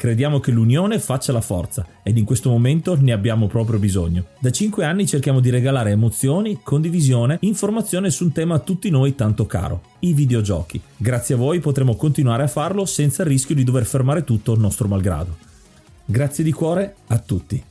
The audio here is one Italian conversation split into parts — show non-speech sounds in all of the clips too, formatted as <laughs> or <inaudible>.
Crediamo che l'unione faccia la forza ed in questo momento ne abbiamo proprio bisogno. Da 5 anni cerchiamo di regalare emozioni, condivisione, informazione su un tema a tutti noi tanto caro, i videogiochi. Grazie a voi potremo continuare a farlo senza il rischio di dover fermare tutto il nostro malgrado. Grazie di cuore a tutti.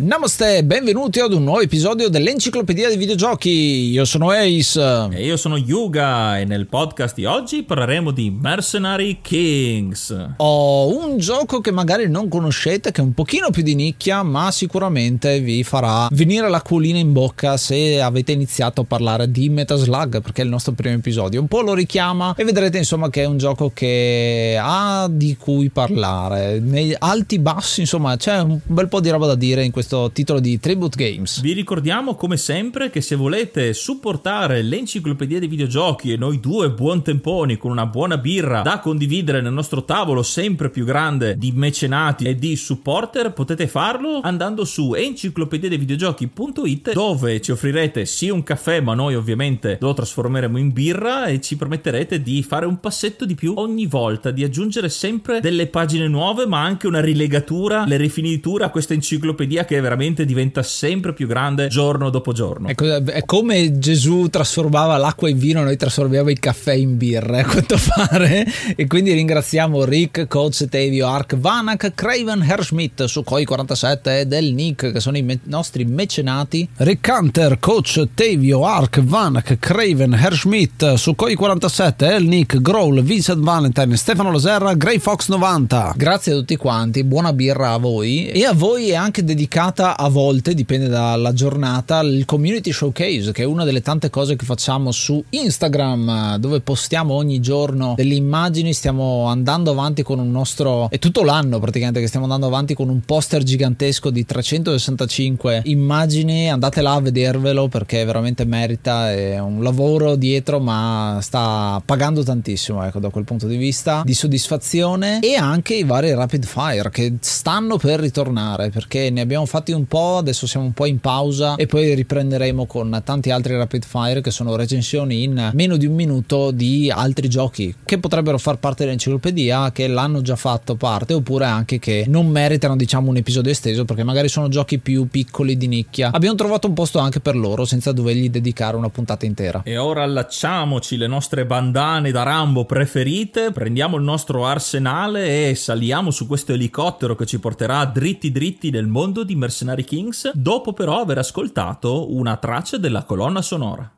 Namaste, benvenuti ad un nuovo episodio dell'Enciclopedia dei Videogiochi. Io sono Ace. E io sono Yuga e nel podcast di oggi parleremo di Mercenary Kings. Ho un gioco che magari non conoscete, che è un pochino più di nicchia, ma sicuramente vi farà venire l'acquolina in bocca se avete iniziato a parlare di Metaslug, perché è il nostro primo episodio. Un po' lo richiama e vedrete insomma che è un gioco che ha di cui parlare. Nei alti bassi, insomma, c'è un bel po' di roba da dire in questo questo titolo di Tribute Games. Vi ricordiamo come sempre che se volete supportare l'enciclopedia dei videogiochi e noi due buon temponi con una buona birra da condividere nel nostro tavolo sempre più grande di mecenati e di supporter, potete farlo andando su enciclopediadeivideogiochi.it dove ci offrirete sì un caffè, ma noi ovviamente lo trasformeremo in birra e ci permetterete di fare un passetto di più ogni volta, di aggiungere sempre delle pagine nuove, ma anche una rilegatura, le rifiniture a questa enciclopedia che veramente diventa sempre più grande giorno dopo giorno. Ecco, è come Gesù trasformava l'acqua in vino, noi trasformiamo il caffè in birra, a <laughs> quanto pare. E quindi ringraziamo Rick, Coach Tevio, Ark, Vanak, Craven, Herschmidt, Sukhoi 47 e Del Nick, che sono i me- nostri mecenati. Rick Hunter, Coach Tevio, Ark, Vanak, Craven, Herschmidt, Sukhoi 47, El Nick, Growl, Vincent Valentine, Stefano Laserra, Grey Fox 90. Grazie a tutti quanti, buona birra a voi. E a voi è anche dedicato dedicata a volte, dipende dalla giornata, il community showcase, che è una delle tante cose che facciamo su Instagram, dove postiamo ogni giorno delle immagini, stiamo andando avanti con un nostro è tutto l'anno praticamente che stiamo andando avanti con un poster gigantesco di 365 immagini, andate là a vedervelo perché veramente merita, è un lavoro dietro, ma sta pagando tantissimo, ecco, da quel punto di vista di soddisfazione e anche i vari rapid fire che stanno per ritornare perché ne abbiamo fatti un po', adesso siamo un po' in pausa e poi riprenderemo con tanti altri rapid fire che sono recensioni in meno di un minuto di altri giochi che potrebbero far parte dell'enciclopedia, che l'hanno già fatto parte oppure anche che non meritano diciamo un episodio esteso perché magari sono giochi più piccoli di nicchia. Abbiamo trovato un posto anche per loro senza dovergli dedicare una puntata intera. E ora allacciamoci le nostre bandane da Rambo preferite, prendiamo il nostro arsenale e saliamo su questo elicottero che ci porterà dritti dritti nel mondo di Mercenary Kings, dopo però aver ascoltato una traccia della colonna sonora.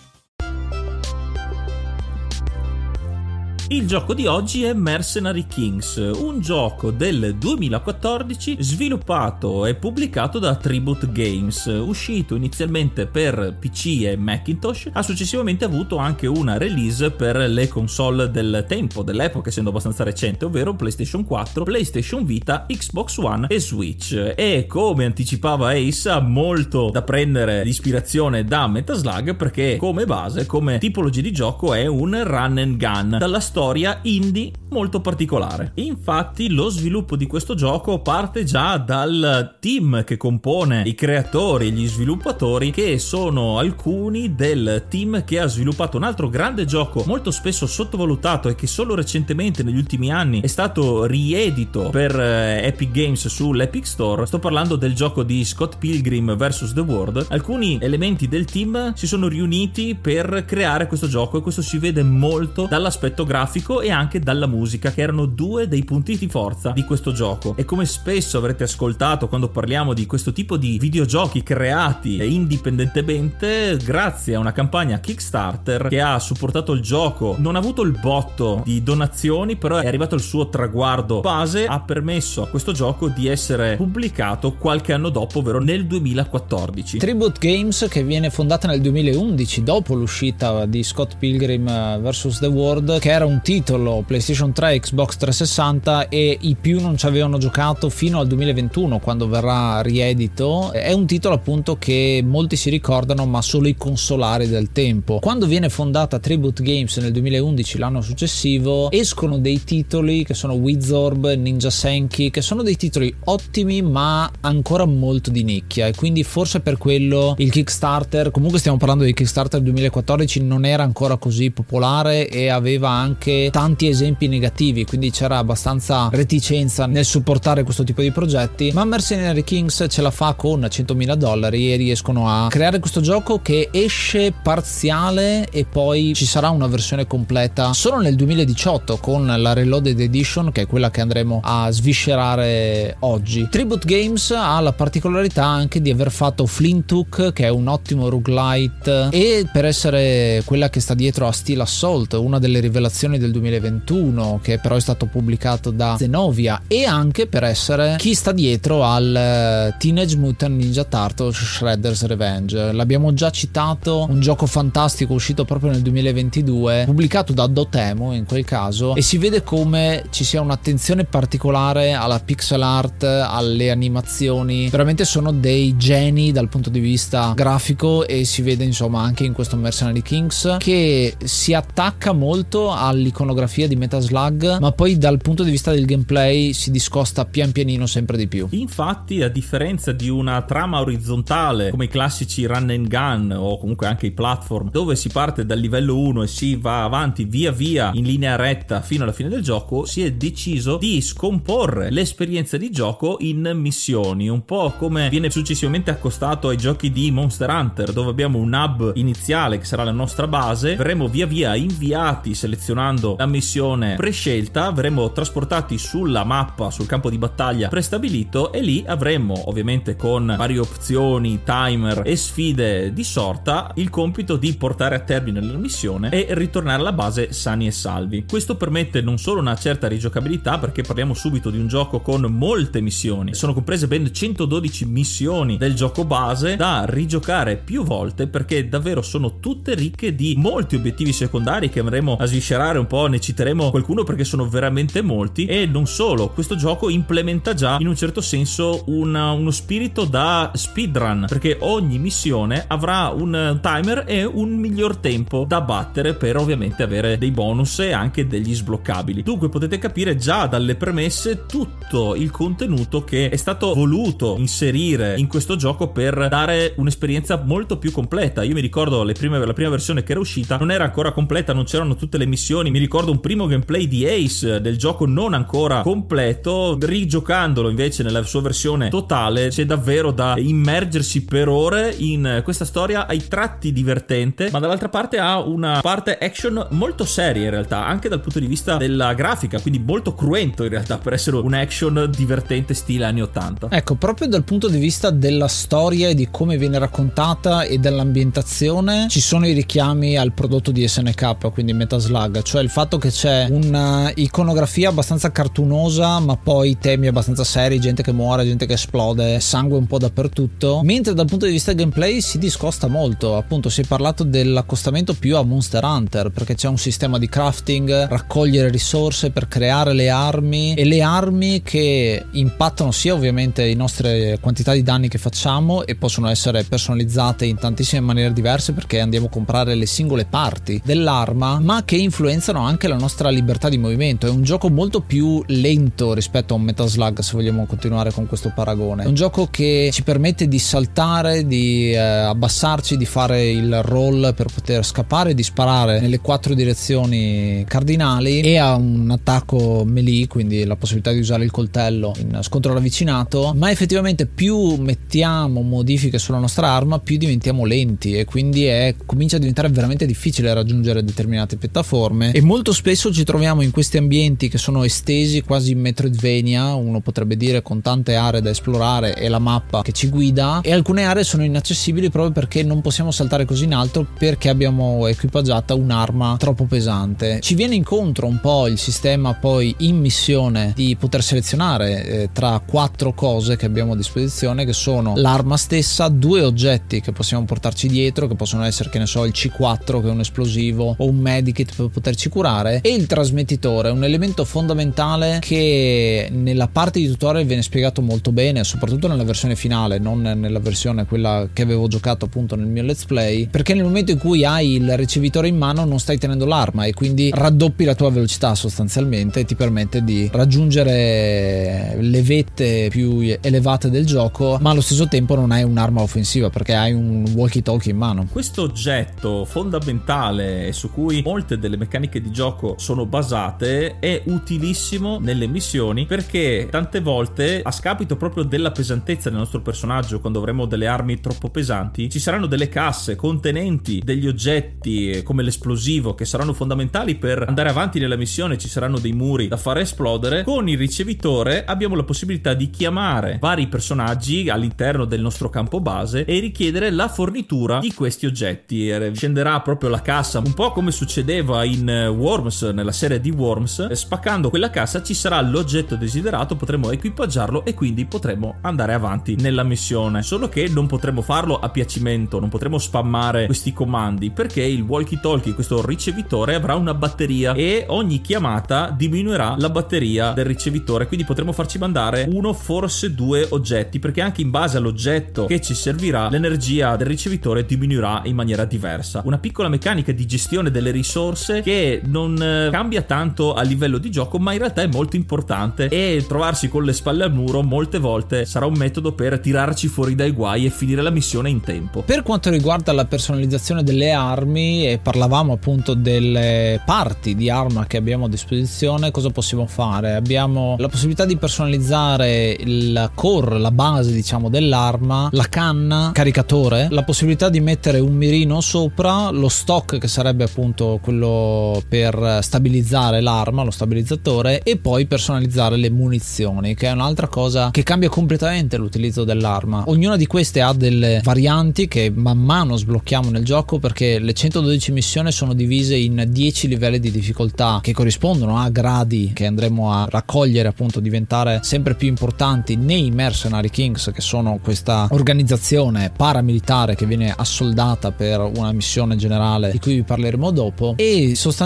Il gioco di oggi è Mercenary Kings, un gioco del 2014 sviluppato e pubblicato da Tribute Games, uscito inizialmente per PC e Macintosh, ha successivamente avuto anche una release per le console del tempo, dell'epoca essendo abbastanza recente, ovvero PlayStation 4, PlayStation Vita, Xbox One e Switch. E come anticipava Ace, ha molto da prendere ispirazione da Metaslug perché come base, come tipologia di gioco è un run and gun dalla storia indie molto particolare. Infatti lo sviluppo di questo gioco parte già dal team che compone i creatori e gli sviluppatori che sono alcuni del team che ha sviluppato un altro grande gioco molto spesso sottovalutato e che solo recentemente negli ultimi anni è stato riedito per eh, Epic Games sull'Epic Store. Sto parlando del gioco di Scott Pilgrim vs. The World. Alcuni elementi del team si sono riuniti per creare questo gioco e questo si vede molto dall'aspetto grafico e anche dalla musica che erano due dei punti di forza di questo gioco. E come spesso avrete ascoltato quando parliamo di questo tipo di videogiochi creati indipendentemente grazie a una campagna Kickstarter che ha supportato il gioco, non ha avuto il botto di donazioni, però è arrivato il suo traguardo base, ha permesso a questo gioco di essere pubblicato qualche anno dopo, ovvero nel 2014. Tribute Games che viene fondata nel 2011 dopo l'uscita di Scott Pilgrim eh, vs. The World che era un titolo PlayStation 3 Xbox 360 e i più non ci avevano giocato fino al 2021 quando verrà riedito. È un titolo appunto che molti si ricordano ma solo i consolari del tempo. Quando viene fondata Tribute Games nel 2011 l'anno successivo escono dei titoli che sono Wizorb, Ninja Senki che sono dei titoli ottimi ma ancora molto di nicchia. E quindi forse per quello il Kickstarter comunque stiamo parlando di Kickstarter 2014 non era ancora così popolare e aveva anche tanti esempi negativi quindi c'era abbastanza reticenza nel supportare questo tipo di progetti ma Mercenary Kings ce la fa con 100.000 dollari e riescono a creare questo gioco che esce parziale e poi ci sarà una versione completa solo nel 2018 con la Reloaded Edition che è quella che andremo a sviscerare oggi. Tribute Games ha la particolarità anche di aver fatto Flintook che è un ottimo roguelite e per essere quella che sta dietro a Steel Assault una delle rivelazioni del 2021 che però è stato pubblicato da Zenovia e anche per essere chi sta dietro al eh, Teenage Mutant Ninja Turtles Shredder's Revenge. L'abbiamo già citato un gioco fantastico uscito proprio nel 2022 pubblicato da Dotemu in quel caso e si vede come ci sia un'attenzione particolare alla pixel art alle animazioni. Veramente sono dei geni dal punto di vista grafico e si vede insomma anche in questo Mercenary Kings che si attacca molto all'iconografia di Metaslug ma poi dal punto di vista del gameplay si discosta pian pianino sempre di più. Infatti a differenza di una trama orizzontale come i classici run and gun o comunque anche i platform dove si parte dal livello 1 e si va avanti via via in linea retta fino alla fine del gioco si è deciso di scomporre l'esperienza di gioco in missioni un po' come viene successivamente accostato ai giochi di Monster Hunter dove abbiamo un hub iniziale che sarà la nostra base. Verremo via via inviati selezionando la missione prescelta verremo trasportati sulla mappa sul campo di battaglia prestabilito e lì avremo ovviamente con varie opzioni timer e sfide di sorta il compito di portare a termine la missione e ritornare alla base sani e salvi. Questo permette non solo una certa rigiocabilità perché parliamo subito di un gioco con molte missioni. Sono comprese ben 112 missioni del gioco base da rigiocare più volte perché davvero sono tutte ricche di molti obiettivi secondari che andremo a sviscerare un po', ne citeremo qualcuno perché sono veramente molti e non solo, questo gioco implementa già in un certo senso una, uno spirito da speedrun perché ogni missione avrà un timer e un miglior tempo da battere per ovviamente avere dei bonus e anche degli sbloccabili. Dunque potete capire già dalle premesse tutto il contenuto che è stato voluto inserire in questo gioco per dare un'esperienza molto più completa. Io mi ricordo prime, la prima versione che era uscita non era ancora completa, non c'erano tutte le missioni. Mi ricordo un primo gameplay di Ace del gioco non ancora completo. Rigiocandolo invece nella sua versione totale c'è davvero da immergersi per ore in questa storia ai tratti divertente, ma dall'altra parte ha una parte action molto seria in realtà, anche dal punto di vista della grafica, quindi molto cruento in realtà per essere un action divertente stile anni 80. Ecco, proprio dal punto di vista della storia e di come viene raccontata e dell'ambientazione ci sono i richiami al prodotto di SNK, quindi Metaslug, cioè cioè il fatto che c'è un'iconografia abbastanza cartunosa, ma poi temi abbastanza seri, gente che muore, gente che esplode, sangue un po' dappertutto, mentre dal punto di vista gameplay si discosta molto, appunto si è parlato dell'accostamento più a Monster Hunter, perché c'è un sistema di crafting, raccogliere risorse per creare le armi e le armi che impattano sia ovviamente le nostre quantità di danni che facciamo e possono essere personalizzate in tantissime maniere diverse perché andiamo a comprare le singole parti dell'arma, ma che influenzano anche la nostra libertà di movimento. È un gioco molto più lento rispetto a un Metal Slug, se vogliamo continuare con questo paragone. È un gioco che ci permette di saltare, di eh, abbassarci, di fare il roll per poter scappare, di sparare nelle quattro direzioni cardinali e ha un attacco melee, quindi la possibilità di usare il coltello in scontro ravvicinato, ma effettivamente più mettiamo modifiche sulla nostra arma, più diventiamo lenti e quindi è, comincia a diventare veramente difficile raggiungere determinate piattaforme e molto spesso ci troviamo in questi ambienti che sono estesi quasi in Metroidvania, uno potrebbe dire con tante aree da esplorare e la mappa che ci guida e alcune aree sono inaccessibili proprio perché non possiamo saltare così in alto perché abbiamo equipaggiata un'arma troppo pesante. Ci viene incontro un po' il sistema poi in missione di poter selezionare eh, tra quattro cose che abbiamo a disposizione che sono l'arma stessa, due oggetti che possiamo portarci dietro che possono essere che ne so il C4 che è un esplosivo o un medikit per poterci curare e il trasmettitore, un elemento fondamentale che nella parte di tutorial viene spiegato molto bene, soprattutto nella versione finale, non nella versione quella che avevo giocato appunto nel mio let's play, perché nel momento in cui hai il ricevitore in mano non stai tenendo l'arma e quindi raddoppi la tua velocità sostanzialmente e ti permette di raggiungere le vette più elevate del gioco, ma allo stesso tempo non hai un'arma offensiva perché hai un walkie talkie in mano. Questo oggetto fondamentale su cui molte delle meccaniche di gioco sono basate è utilissimo nelle missioni perché tante volte a scapito proprio della pesantezza del nostro personaggio quando avremo delle armi troppo pesanti ci saranno delle casse contenenti degli oggetti come l'esplosivo che saranno fondamentali per andare avanti nella missione ci saranno dei muri da fare esplodere. Con il ricevitore abbiamo la possibilità di chiamare vari personaggi all'interno del nostro campo base e richiedere la fornitura di questi oggetti. Scenderà proprio la cassa un po' come succedeva in Worms nella serie di Worms spaccando quella cassa ci sarà l'oggetto desiderato potremo equipaggiarlo e quindi potremo andare avanti nella missione. Solo che non potremo farlo a piacimento non potremo spammare questi comandi perché il walkie talkie questo ricevitore avrà una batteria e ogni chiamata diminuirà la batteria del ricevitore. Quindi potremo farci mandare uno forse due oggetti perché anche in base all'oggetto che ci servirà l'energia del ricevitore diminuirà in maniera diversa. Una piccola meccanica di gestione delle risorse che non eh, cambia tanto a livello di gioco ma in realtà è molto importante. E trovarsi con le spalle al muro molte volte sarà un metodo per tirarci fuori dai guai e finire la missione in tempo. Per quanto riguarda la personalizzazione delle armi e parlavamo appunto delle parti di arma che abbiamo a disposizione cosa possiamo fare? Abbiamo la possibilità di personalizzare il core la base diciamo dell'arma la canna caricatore la possibilità di mettere un mirino sopra lo stock che sarebbe appunto quello per stabilizzare l'arma lo stabilizzatore e poi personalizzare le munizioni che è un'altra cosa che cambia completamente l'utilizzo dell'arma. Ognuna di queste ha delle varianti che man mano sblocchiamo nel gioco perché le 112 missioni sono divise in 10 livelli di difficoltà che corrispondono a gradi che andremo a raccogliere appunto diventare sempre più importanti nei Mercenary Kings che sono questa organizzazione paramilitare che viene assoldata per una missione generale di cui vi parleremo dopo. E sostanzialmente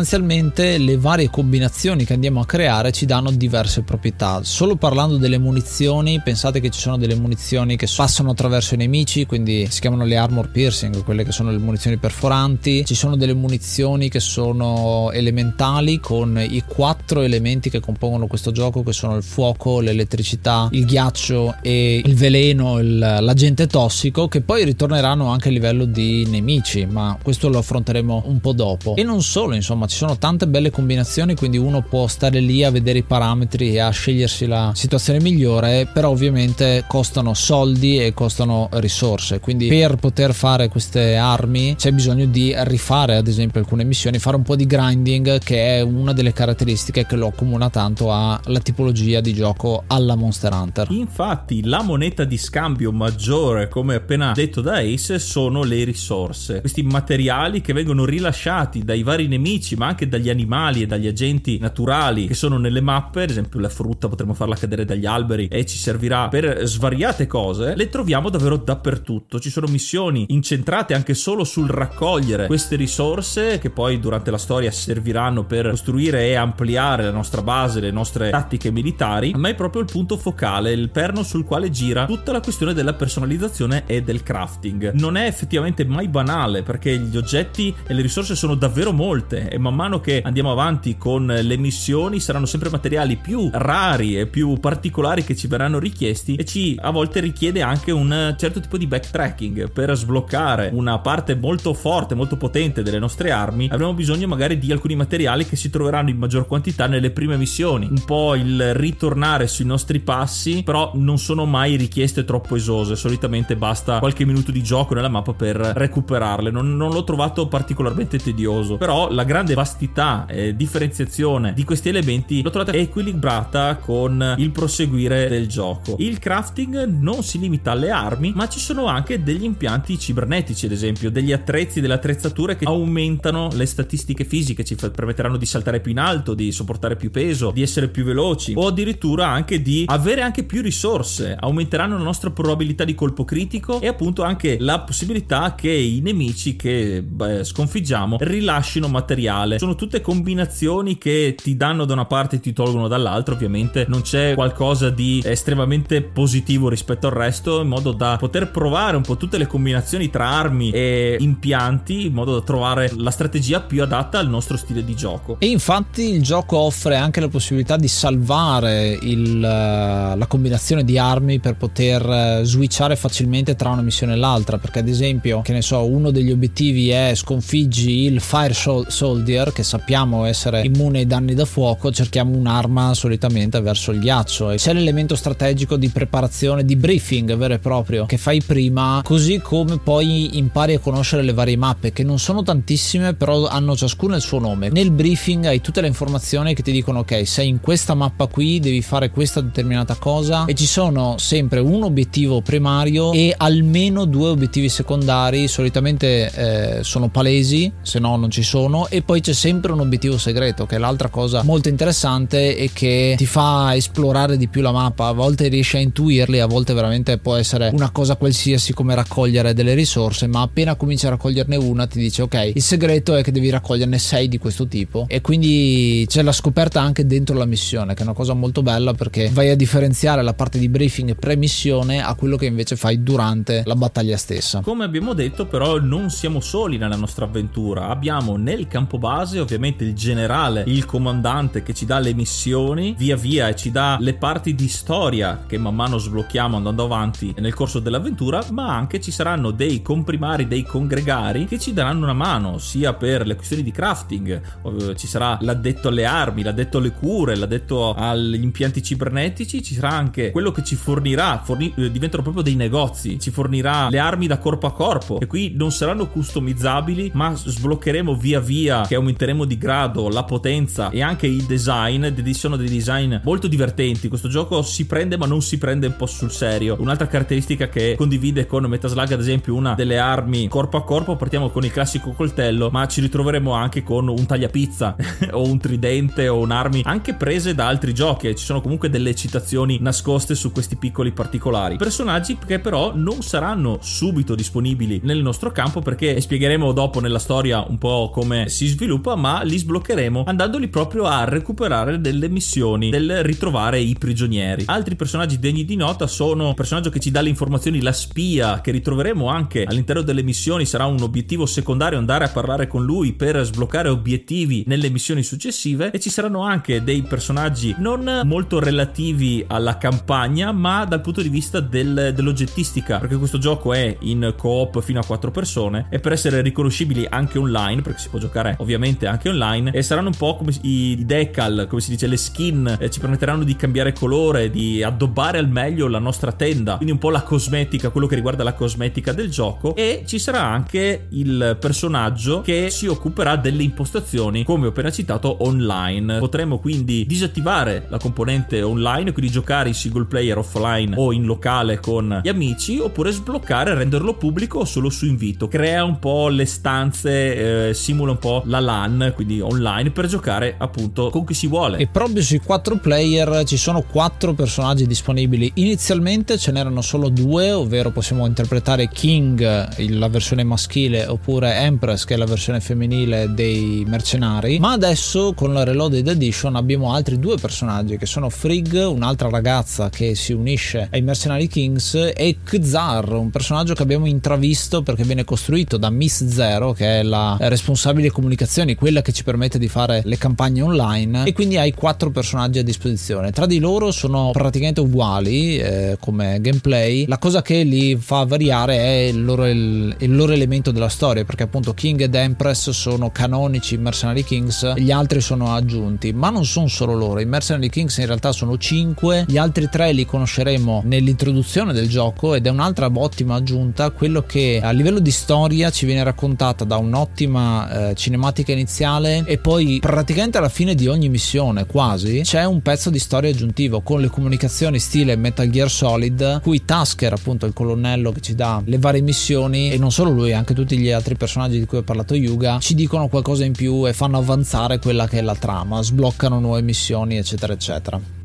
le varie combinazioni che andiamo a creare ci danno diverse proprietà. Solo parlando delle munizioni pensate che ci sono delle munizioni che passano attraverso i nemici quindi si chiamano le armor piercing quelle che sono le munizioni perforanti. Ci sono delle munizioni che sono elementali con i quattro elementi che compongono questo gioco che sono il fuoco l'elettricità il ghiaccio e il veleno il, l'agente tossico che poi ritorneranno anche a livello di nemici ma questo lo affronteremo un po' dopo. E non solo insomma ci sono tante belle combinazioni quindi uno può stare lì a vedere i parametri e a scegliersi la situazione migliore però ovviamente costano soldi e costano risorse. Quindi per poter fare queste armi c'è bisogno di rifare ad esempio alcune missioni fare un po' di grinding che è una delle caratteristiche che lo accomuna tanto alla tipologia di gioco alla Monster Hunter. Infatti la moneta di scambio maggiore come appena detto da Ace sono le risorse. Questi materiali che vengono rilasciati dai vari nemici ma anche dagli animali e dagli agenti naturali che sono nelle mappe, ad esempio la frutta potremmo farla cadere dagli alberi e ci servirà per svariate cose, le troviamo davvero dappertutto. Ci sono missioni incentrate anche solo sul raccogliere queste risorse che poi durante la storia serviranno per costruire e ampliare la nostra base, le nostre tattiche militari, ma è proprio il punto focale, il perno sul quale gira tutta la questione della personalizzazione e del crafting. Non è effettivamente mai banale perché gli oggetti e le risorse sono davvero molte e man mano che andiamo avanti con le missioni saranno sempre materiali più rari e più particolari che ci verranno richiesti e ci a volte richiede anche un certo tipo di backtracking per sbloccare una parte molto forte, molto potente delle nostre armi. Avremo bisogno magari di alcuni materiali che si troveranno in maggior quantità nelle prime missioni. Un po' il ritornare sui nostri passi, però non sono mai richieste troppo esose. Solitamente basta qualche minuto di gioco nella mappa per recuperarle. Non, non l'ho trovato particolarmente tedioso. Però la grande vastità e differenziazione di questi elementi l'ho trovata equilibrata con il proseguire del gioco. Il crafting non si limita alle armi, ma ci sono anche degli impianti cibernetici, ad esempio, degli attrezzi, delle attrezzature che aumentano le statistiche fisiche, ci permetteranno di saltare più in alto, di sopportare più peso, di essere più veloci o addirittura anche di avere anche più risorse, aumenteranno la nostra probabilità di colpo critico e appunto anche la possibilità che i nemici che beh, sconfiggiamo rilascino materiale. Sono tutte combinazioni che ti danno da una parte e ti tolgono dall'altra, ovviamente non c'è qualcosa di estremamente positivo rispetto al resto in modo da poter provare un po' tutte le combinazioni tra armi e impianti in modo da trovare la strategia più adatta al nostro stile di gioco. E infatti il gioco offre anche la possibilità di salvare il, eh, la combinazione di armi per poter eh, switchare facilmente tra una missione e l'altra. Perché, ad esempio, che ne so, uno degli obiettivi è sconfiggi il Fire Soldier, che sappiamo essere immune ai danni da fuoco. Cerchiamo un'arma solitamente verso il ghiaccio. E c'è l'elemento strategico di preparazione, di briefing vero e proprio che fai prima, così come poi impari a conoscere le varie mappe, che non sono tantissime, però hanno ciascuna il suo nome. Nel briefing hai tutte le informazioni che ti dicono: ok, sei in questa mappa qui, devi fare questa determinata cosa. E ci sono sempre un obiettivo primario e almeno due obiettivi secondari. Solitamente eh, sono palesi, se no non ci sono. E poi c'è sempre un obiettivo segreto, che è l'altra cosa molto interessante e che ti fa esplorare di più la mappa. A volte riesci a intuirli, a volte veramente può essere una cosa qualsiasi come raccogliere delle risorse, ma appena cominci a raccoglierne una ti dice ok, il segreto è che devi raccoglierne 6 di questo tipo e quindi c'è la scoperta anche dentro la missione, che è una cosa molto bella perché vai a differenziare la parte di briefing pre-missione a quello che invece fai durante la battaglia stessa. Come abbiamo detto però non siamo soli nella nostra avventura, abbiamo nel campo base ovviamente il generale, il comandante che ci dà le missioni via via e ci dà le parti di storia che man mano sblocchiamo andando avanti nel corso dell'avventura, ma anche ci saranno dei comprimari, dei congregari che ci daranno una mano sia per le questioni di crafting, ci sarà l'addetto alle armi, l'addetto alle cure, l'addetto agli impianti cibernetici, ci sarà anche quello che ci fornirà, forni- eh, diventano proprio dei negozi, ci fornirà le armi da corpo a corpo e qui non saranno customizzabili, ma sbloccheremo via via che aumenteremo di grado la potenza e anche il design, sono dei design molto divertenti, questo gioco si prende ma non si prende un po' sul serio. Un'altra caratteristica che condivide con Metaslug ad esempio una delle armi corpo a corpo, partiamo con il classico coltello, ma ci ritroveremo anche con un tagliapizza <laughs> o un tridente o un'armi anche prese da altri giochi, ci sono comunque delle citazioni nascoste su questi piccoli particolari. Personaggi che però non saranno subito disponibili nel nostro campo perché spiegheremo dopo nella storia un po' come si sviluppa, ma li sbloccheremo andandoli proprio a recuperare delle missioni del ritrovare i prigionieri. Altri personaggi degni di nota sono un personaggio che ci dà le informazioni, la spia che ritroveremo anche all'interno delle missioni, sarà un obiettivo secondario andare a parlare con lui per sbloccare obiettivi nelle missioni successive. E ci saranno anche dei personaggi non molto relativi alla campagna, ma dal punto di vista del, dell'oggettistica, perché questo gioco è in co-op fino a 4 persone. E per essere riconoscibili anche online, perché si può giocare ovviamente anche online, e saranno un po' come i decal, come si dice, le skin, eh, ci permetteranno di cambiare colore, di addobbare al meglio la nostra tenda, quindi un po' la cosmetica, quello che riguarda la cosmetica del gioco e ci sarà anche il personaggio che si occuperà delle impostazioni, come ho appena citato, online. Potremo quindi disattivare la componente online, quindi giocare in single player offline o in locale con gli amici, oppure sbloccare renderlo pubblico solo su invito. Crea un po' le stanze, eh, simula un po' la LAN, quindi online, per giocare appunto con chi si vuole. E proprio sui quattro player ci sono quattro personaggi disponibili. Inizialmente ce n'erano solo due, ovvero possiamo interpretare King, la versione maschile, oppure Empress, che è la versione femminile dei mercenari. Ma adesso con la Reloaded Edition abbiamo altri due personaggi che sono Frigg, un'altra ragazza che si unisce ai mercenari Kings, e Kzar, un personaggio che abbiamo intravisto perché viene costruito da Miss Zero, che è la responsabile comunicazioni, quella che ci permette di fare le campagne online. E quindi hai quattro personaggi a disposizione. Tra di loro sono praticamente uguali eh, come gameplay. La cosa che li fa variare è il loro, il, il loro elemento della storia, perché appunto King ed Empress sono canonici Mercenary Kings, gli altri sono aggiunti, ma non sono solo loro. I Mercenary Kings in realtà sono 5, gli altri tre li conosceremo nell'introduzione del gioco ed è un'altra ottima aggiunta quello che a livello di storia ci viene raccontata da un'ottima eh, cinematica iniziale e poi praticamente alla fine di ogni missione quasi c'è un pezzo di storia aggiuntivo con le comunicazioni stile Metal Gear Solid cui Tasker appunto il colonnello che ci dà le varie missioni e non solo lui anche tutti gli altri personaggi di cui ha parlato Yuga ci dicono qualcosa in più e fanno avanzare quella che è la trama sbloccano nuove missioni eccetera eccetera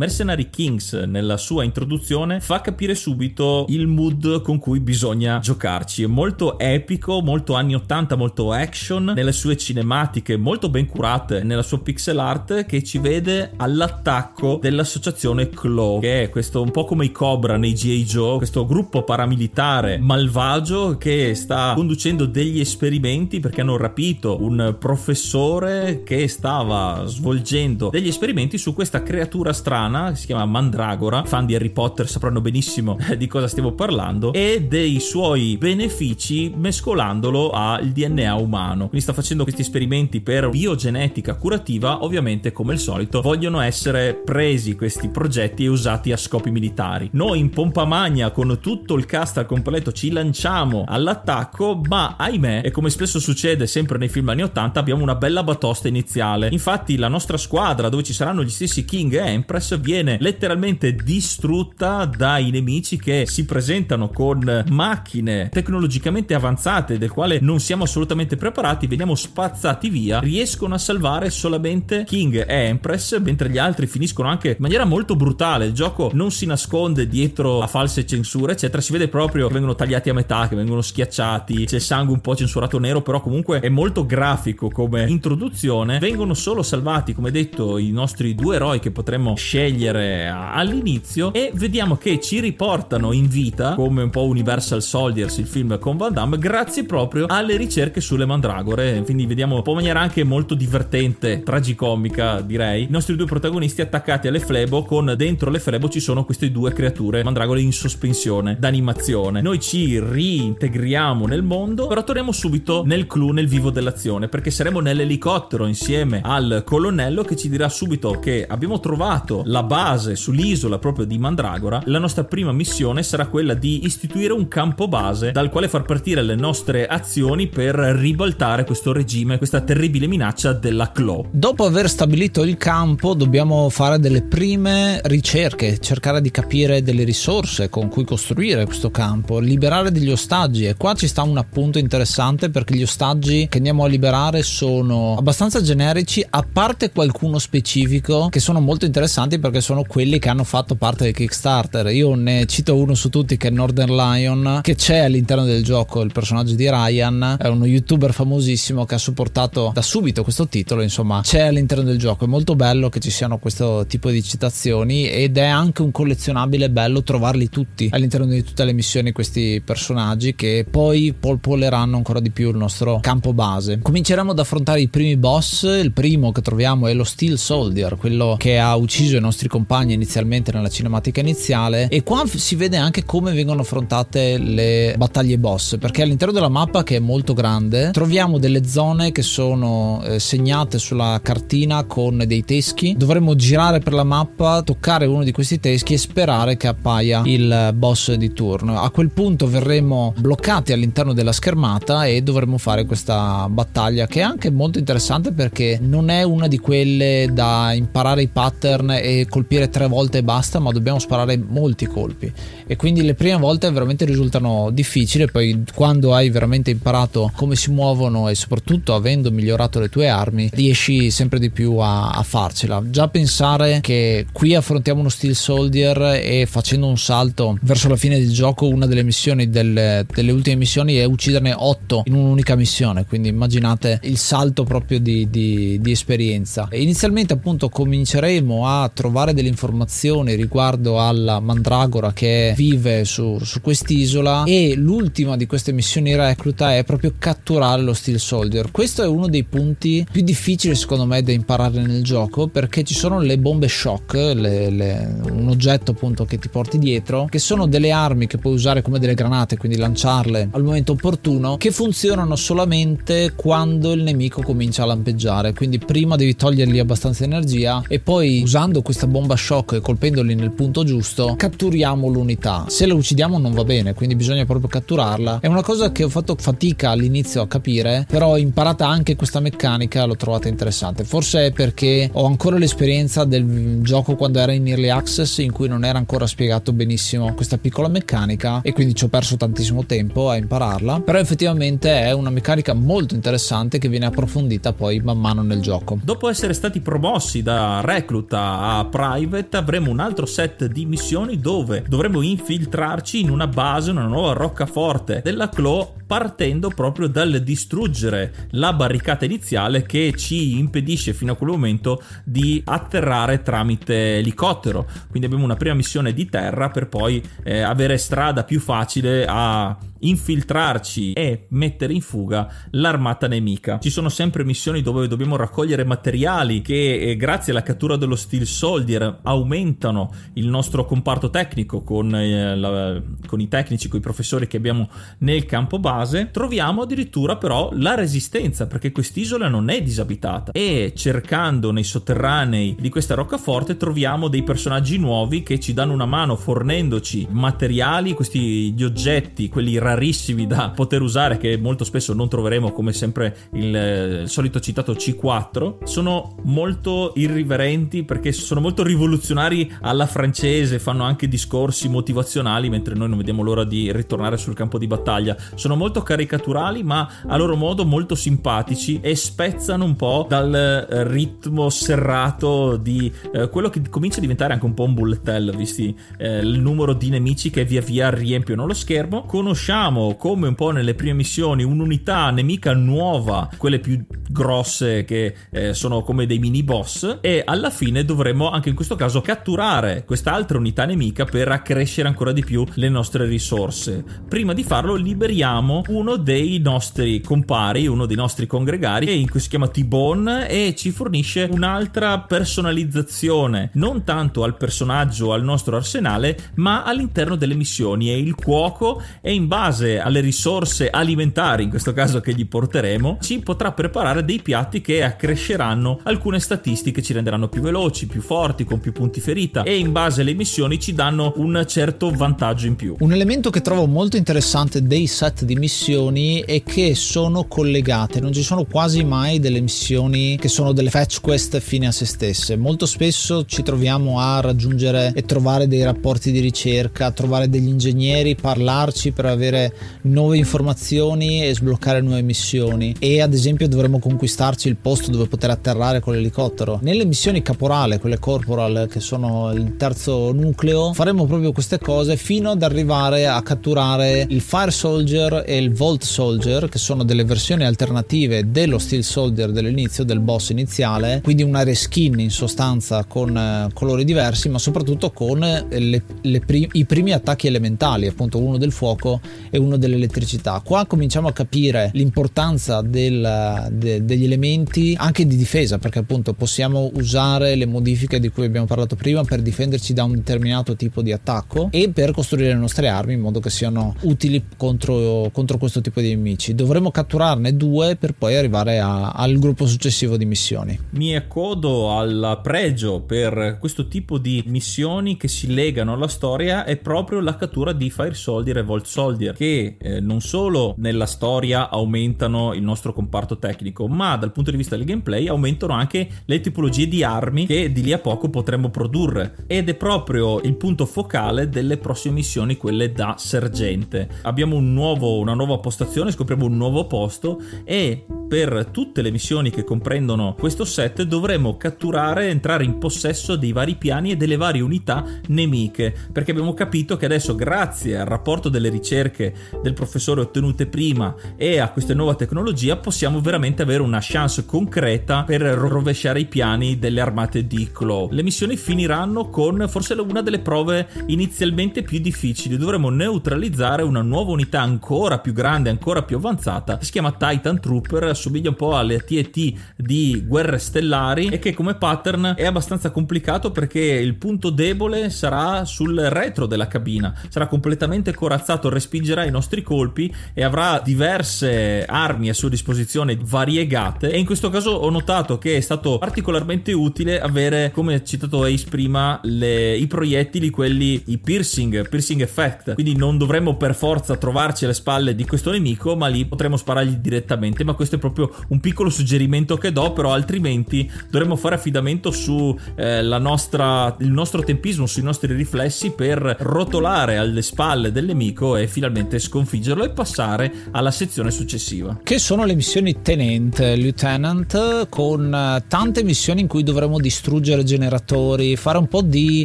Mercenary Kings nella sua introduzione fa capire subito il mood con cui bisogna giocarci. È molto epico, molto anni 80, molto action, nelle sue cinematiche molto ben curate, nella sua pixel art che ci vede all'attacco dell'associazione Claw, che è questo un po' come i Cobra nei G.I. Joe, questo gruppo paramilitare malvagio che sta conducendo degli esperimenti perché hanno rapito un professore che stava svolgendo degli esperimenti su questa creatura strana strana, si chiama Mandragora, fan di Harry Potter sapranno benissimo di cosa stiamo parlando, e dei suoi benefici mescolandolo al DNA umano. Quindi sta facendo questi esperimenti per biogenetica curativa, ovviamente come al solito vogliono essere presi questi progetti e usati a scopi militari. Noi in pompa magna con tutto il cast al completo ci lanciamo all'attacco, ma ahimè, e come spesso succede sempre nei film anni 80, abbiamo una bella batosta iniziale. Infatti la nostra squadra dove ci saranno gli stessi King e Empress viene letteralmente distrutta dai nemici che si presentano con macchine tecnologicamente avanzate del quale non siamo assolutamente preparati, veniamo spazzati via, riescono a salvare solamente King e Empress, mentre gli altri finiscono anche in maniera molto brutale. Il gioco non si nasconde dietro a false censure, eccetera, si vede proprio che vengono tagliati a metà, che vengono schiacciati, c'è sangue un po' censurato nero, però comunque è molto grafico come introduzione. Vengono solo salvati, come detto, i nostri due eroi che potremmo scegliere scegliere all'inizio e vediamo che ci riportano in vita come un po' Universal Soldiers il film con Van Damme grazie proprio alle ricerche sulle mandragore quindi vediamo un po' in maniera anche molto divertente tragicomica direi. I nostri due protagonisti attaccati alle flebo con dentro le flebo ci sono queste due creature mandragore in sospensione d'animazione. Noi ci reintegriamo nel mondo però torniamo subito nel clou nel vivo dell'azione perché saremo nell'elicottero insieme al colonnello che ci dirà subito che abbiamo trovato la base sull'isola proprio di Mandragora, la nostra prima missione sarà quella di istituire un campo base dal quale far partire le nostre azioni per ribaltare questo regime, questa terribile minaccia della Claw. Dopo aver stabilito il campo, dobbiamo fare delle prime ricerche, cercare di capire delle risorse con cui costruire questo campo, liberare degli ostaggi e qua ci sta un appunto interessante perché gli ostaggi che andiamo a liberare sono abbastanza generici a parte qualcuno specifico che sono molto interessanti perché sono quelli che hanno fatto parte del Kickstarter. Io ne cito uno su tutti che è Northern Lion, che c'è all'interno del gioco, il personaggio di Ryan, è uno youtuber famosissimo che ha supportato da subito questo titolo, insomma, c'è all'interno del gioco. È molto bello che ci siano questo tipo di citazioni ed è anche un collezionabile bello trovarli tutti all'interno di tutte le missioni questi personaggi che poi polpoleranno ancora di più il nostro campo base. Cominceremo ad affrontare i primi boss, il primo che troviamo è lo Steel Soldier, quello che ha ucciso i nostri compagni inizialmente nella cinematica iniziale e qua si vede anche come vengono affrontate le battaglie boss, perché all'interno della mappa che è molto grande troviamo delle zone che sono eh, segnate sulla cartina con dei teschi. Dovremmo girare per la mappa, toccare uno di questi teschi e sperare che appaia il boss di turno. A quel punto verremo bloccati all'interno della schermata e dovremo fare questa battaglia che è anche molto interessante perché non è una di quelle da imparare i pattern e colpire tre volte e basta, ma dobbiamo sparare molti colpi e quindi le prime volte veramente risultano difficili, poi quando hai veramente imparato come si muovono e soprattutto avendo migliorato le tue armi, riesci sempre di più a, a farcela. Già pensare che qui affrontiamo uno Steel Soldier e facendo un salto verso la fine del gioco, una delle missioni delle, delle ultime missioni è ucciderne 8 in un'unica missione, quindi immaginate il salto proprio di, di, di esperienza. E inizialmente appunto cominceremo a trovare delle informazioni riguardo alla Mandragora che vive su, su quest'isola e l'ultima di queste missioni recluta è proprio catturare lo Steel Soldier. Questo è uno dei punti più difficili secondo me da imparare nel gioco perché ci sono le bombe shock, le, le, un oggetto appunto che ti porti dietro, che sono delle armi che puoi usare come delle granate, quindi lanciarle al momento opportuno, che funzionano solamente quando il nemico comincia a lampeggiare. Quindi prima devi togliergli abbastanza energia e poi usando questa bomba shock e colpendoli nel punto giusto, catturiamo l'unità. Se la uccidiamo non va bene, quindi bisogna proprio catturarla. È una cosa che ho fatto fatica all'inizio a capire, però imparata anche questa meccanica l'ho trovata interessante. Forse è perché ho ancora l'esperienza del gioco quando era in early access in cui non era ancora spiegato benissimo questa piccola meccanica e quindi ci ho perso tantissimo tempo a impararla, però effettivamente è una meccanica molto interessante che viene approfondita poi man mano nel gioco. Dopo essere stati promossi da recluta a private avremo un altro set di missioni dove dovremo infiltrarci in una base, una nuova roccaforte della Claw partendo proprio dal distruggere la barricata iniziale che ci impedisce fino a quel momento di atterrare tramite elicottero. Quindi abbiamo una prima missione di terra per poi eh, avere strada più facile a infiltrarci e mettere in fuga l'armata nemica. Ci sono sempre missioni dove dobbiamo raccogliere materiali che eh, grazie alla cattura dello Steel Soldier aumentano il nostro comparto tecnico con, eh, la, con i tecnici, con i professori che abbiamo nel campo base. Troviamo addirittura però la resistenza perché quest'isola non è disabitata. E cercando nei sotterranei di questa roccaforte troviamo dei personaggi nuovi che ci danno una mano fornendoci materiali, questi gli oggetti, quelli rarissimi da poter usare che molto spesso non troveremo come sempre il, il solito citato C4 sono molto irriverenti perché sono molto rivoluzionari alla francese fanno anche discorsi motivazionali mentre noi non vediamo l'ora di ritornare sul campo di battaglia. Sono molto caricaturali ma a loro modo molto simpatici e spezzano un po' dal eh, ritmo serrato di eh, quello che comincia a diventare anche un po' un bullet hell visti eh, il numero di nemici che via via riempiono lo schermo conosciamo come un po' nelle prime missioni un'unità nemica nuova, quelle più grosse che eh, sono come dei mini boss e alla fine dovremo anche in questo caso catturare quest'altra unità nemica per accrescere ancora di più le nostre risorse. Prima di farlo liberiamo uno dei nostri compari, uno dei nostri congregari che si chiama T-Bone e ci fornisce un'altra personalizzazione non tanto al personaggio, al nostro arsenale, ma all'interno delle missioni e il cuoco è in base alle risorse alimentari, in questo caso che gli porteremo, ci potrà preparare dei piatti che accresceranno alcune statistiche, ci renderanno più veloci, più forti, con più punti ferita e in base alle missioni ci danno un certo vantaggio in più. Un elemento che trovo molto interessante dei set di missioni missioni e che sono collegate, non ci sono quasi mai delle missioni che sono delle fetch quest fine a se stesse. Molto spesso ci troviamo a raggiungere e trovare dei rapporti di ricerca, trovare degli ingegneri, parlarci per avere nuove informazioni e sbloccare nuove missioni e ad esempio dovremmo conquistarci il posto dove poter atterrare con l'elicottero. Nelle missioni caporale, quelle corporal che sono il terzo nucleo, faremo proprio queste cose fino ad arrivare a catturare il Fire Soldier e il Volt Soldier che sono delle versioni alternative dello Steel Soldier dell'inizio del boss iniziale, quindi una reskin in sostanza con eh, colori diversi ma soprattutto con le, le prim- i primi attacchi elementali, appunto uno del fuoco e uno dell'elettricità. Qua cominciamo a capire l'importanza del, de, degli elementi anche di difesa, perché appunto possiamo usare le modifiche di cui abbiamo parlato prima per difenderci da un determinato tipo di attacco e per costruire le nostre armi in modo che siano utili contro, contro questo tipo di nemici. Dovremo catturarne due per poi arrivare a, al gruppo successivo di missioni. Mi accodo al pregio per questo tipo di missioni che si legano alla storia è proprio la cattura di Fire Soldier e Volt Soldier che eh, non solo nella storia aumentano il nostro comparto tecnico ma dal punto di vista del gameplay aumentano anche le tipologie di armi che di lì a poco potremo produrre ed è proprio il punto focale delle prossime missioni quelle da sergente abbiamo un nuovo, una nuova postazione scopriamo un nuovo posto e per tutte le missioni che comprendono questo set dovremo catturare entrare in possesso dei vari piani e delle varie unità nemiche, perché abbiamo capito che adesso grazie al rapporto delle ricerche del professore ottenute prima e a questa nuova tecnologia possiamo veramente avere una chance concreta per rovesciare i piani delle armate di Claw. Le missioni finiranno con forse una delle prove inizialmente più difficili, dovremo neutralizzare una nuova unità ancora più grande, ancora più avanzata, si chiama Titan Trooper, assomiglia un po' alle TET di Guerre Stellari e che come pattern è abbastanza complicato perché il punto debole sarà sul retro della cabina, sarà completamente corazzato, respingerà i nostri colpi e avrà diverse armi a sua disposizione variegate e in questo caso ho notato che è stato particolarmente utile avere, come citato Ace prima, le, i proiettili, quelli, i piercing, piercing effect, quindi non dovremmo per forza trovarci alle spalle di questo nemico, ma lì potremo sparargli direttamente, ma questo è proprio un piccolo suggerimento che do, però altrimenti dovremmo fare affidamento su eh, nostro tempismo, sui nostri riflessi per rotolare alle spalle del nemico e finalmente sconfiggerlo e passare alla sezione successiva. Che sono le missioni Tenant, Lieutenant, con eh, tante missioni in cui dovremo distruggere generatori, fare un po' di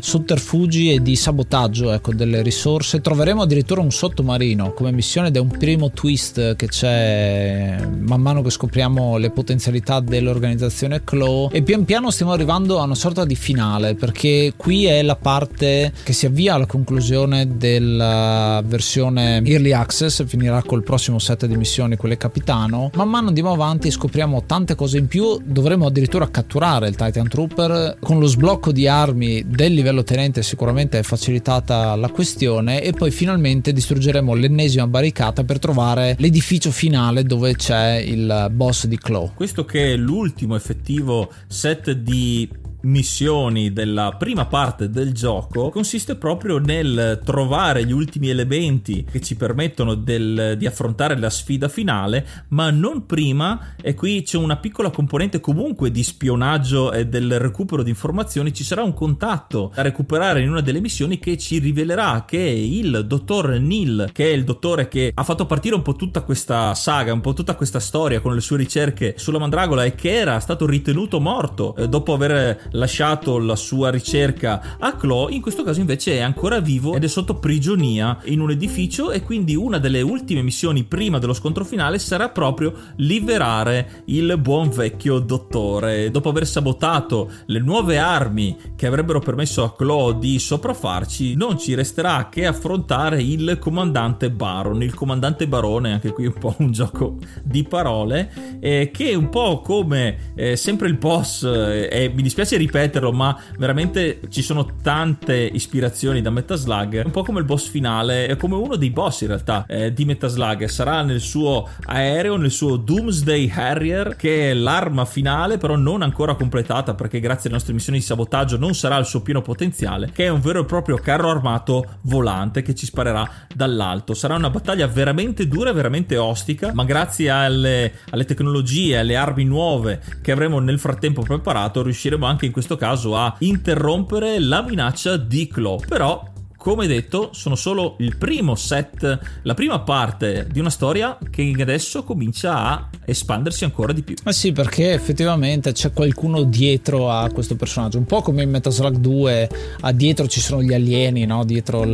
sotterfugi e di sabotaggio ecco, delle risorse. Troveremo addirittura un sottomarino come missione ed è un primo twist che c'è man mano che scopriamo le potenzialità dell'organizzazione Claw e pian piano stiamo arrivando a una sorta di finale perché qui è la parte che si avvia alla conclusione della versione Early Access, finirà col prossimo set di missioni, quelle capitano. Man mano andiamo avanti scopriamo tante cose in più, dovremo addirittura catturare il Titan Trooper con lo sblocco di armi del livello tenente sicuramente è facilitata la questione e poi finalmente distruggeremo l'ennesima barricata per trovare l'edificio finale dove c'è il boss di Claw. Questo che è l'ultimo effettivo set di missioni della prima parte del gioco consiste proprio nel trovare gli ultimi elementi che ci permettono del, di affrontare la sfida finale, ma non prima, e qui c'è una piccola componente comunque di spionaggio e del recupero di informazioni, ci sarà un contatto da recuperare in una delle missioni che ci rivelerà che il dottor Neil, che è il dottore che ha fatto partire un po' tutta questa saga, un po' tutta questa storia con le sue ricerche sulla mandragola e che era stato ritenuto morto eh, dopo aver lasciato la sua ricerca a Claw, in questo caso invece è ancora vivo ed è sotto prigionia in un edificio e quindi una delle ultime missioni prima dello scontro finale sarà proprio liberare il buon vecchio dottore. Dopo aver sabotato le nuove armi che avrebbero permesso a Claw di sopraffarci, non ci resterà che affrontare il comandante Baron, il comandante Barone, anche qui un po' un gioco di parole, eh, che un po' come eh, sempre il boss, eh, mi dispiace ripeterlo, ma veramente ci sono tante ispirazioni da Metaslug. Un po' come il boss finale, è come uno dei boss in realtà eh, di Metaslug. Sarà nel suo aereo, nel suo Doomsday Harrier, che è l'arma finale, però non ancora completata perché grazie alle nostre missioni di sabotaggio non sarà al suo pieno potenziale, che è un vero e proprio carro armato volante che ci sparerà dall'alto. Sarà una battaglia veramente dura, veramente ostica, ma grazie alle, alle tecnologie, alle armi nuove che avremo nel frattempo preparato, riusciremo anche in questo caso a interrompere la minaccia di Claw. Però come detto, sono solo il primo set, la prima parte di una storia che adesso comincia a espandersi ancora di più. Ma sì, perché effettivamente c'è qualcuno dietro a questo personaggio, un po' come in Metal Slug 2, a dietro ci sono gli alieni, no? dietro il,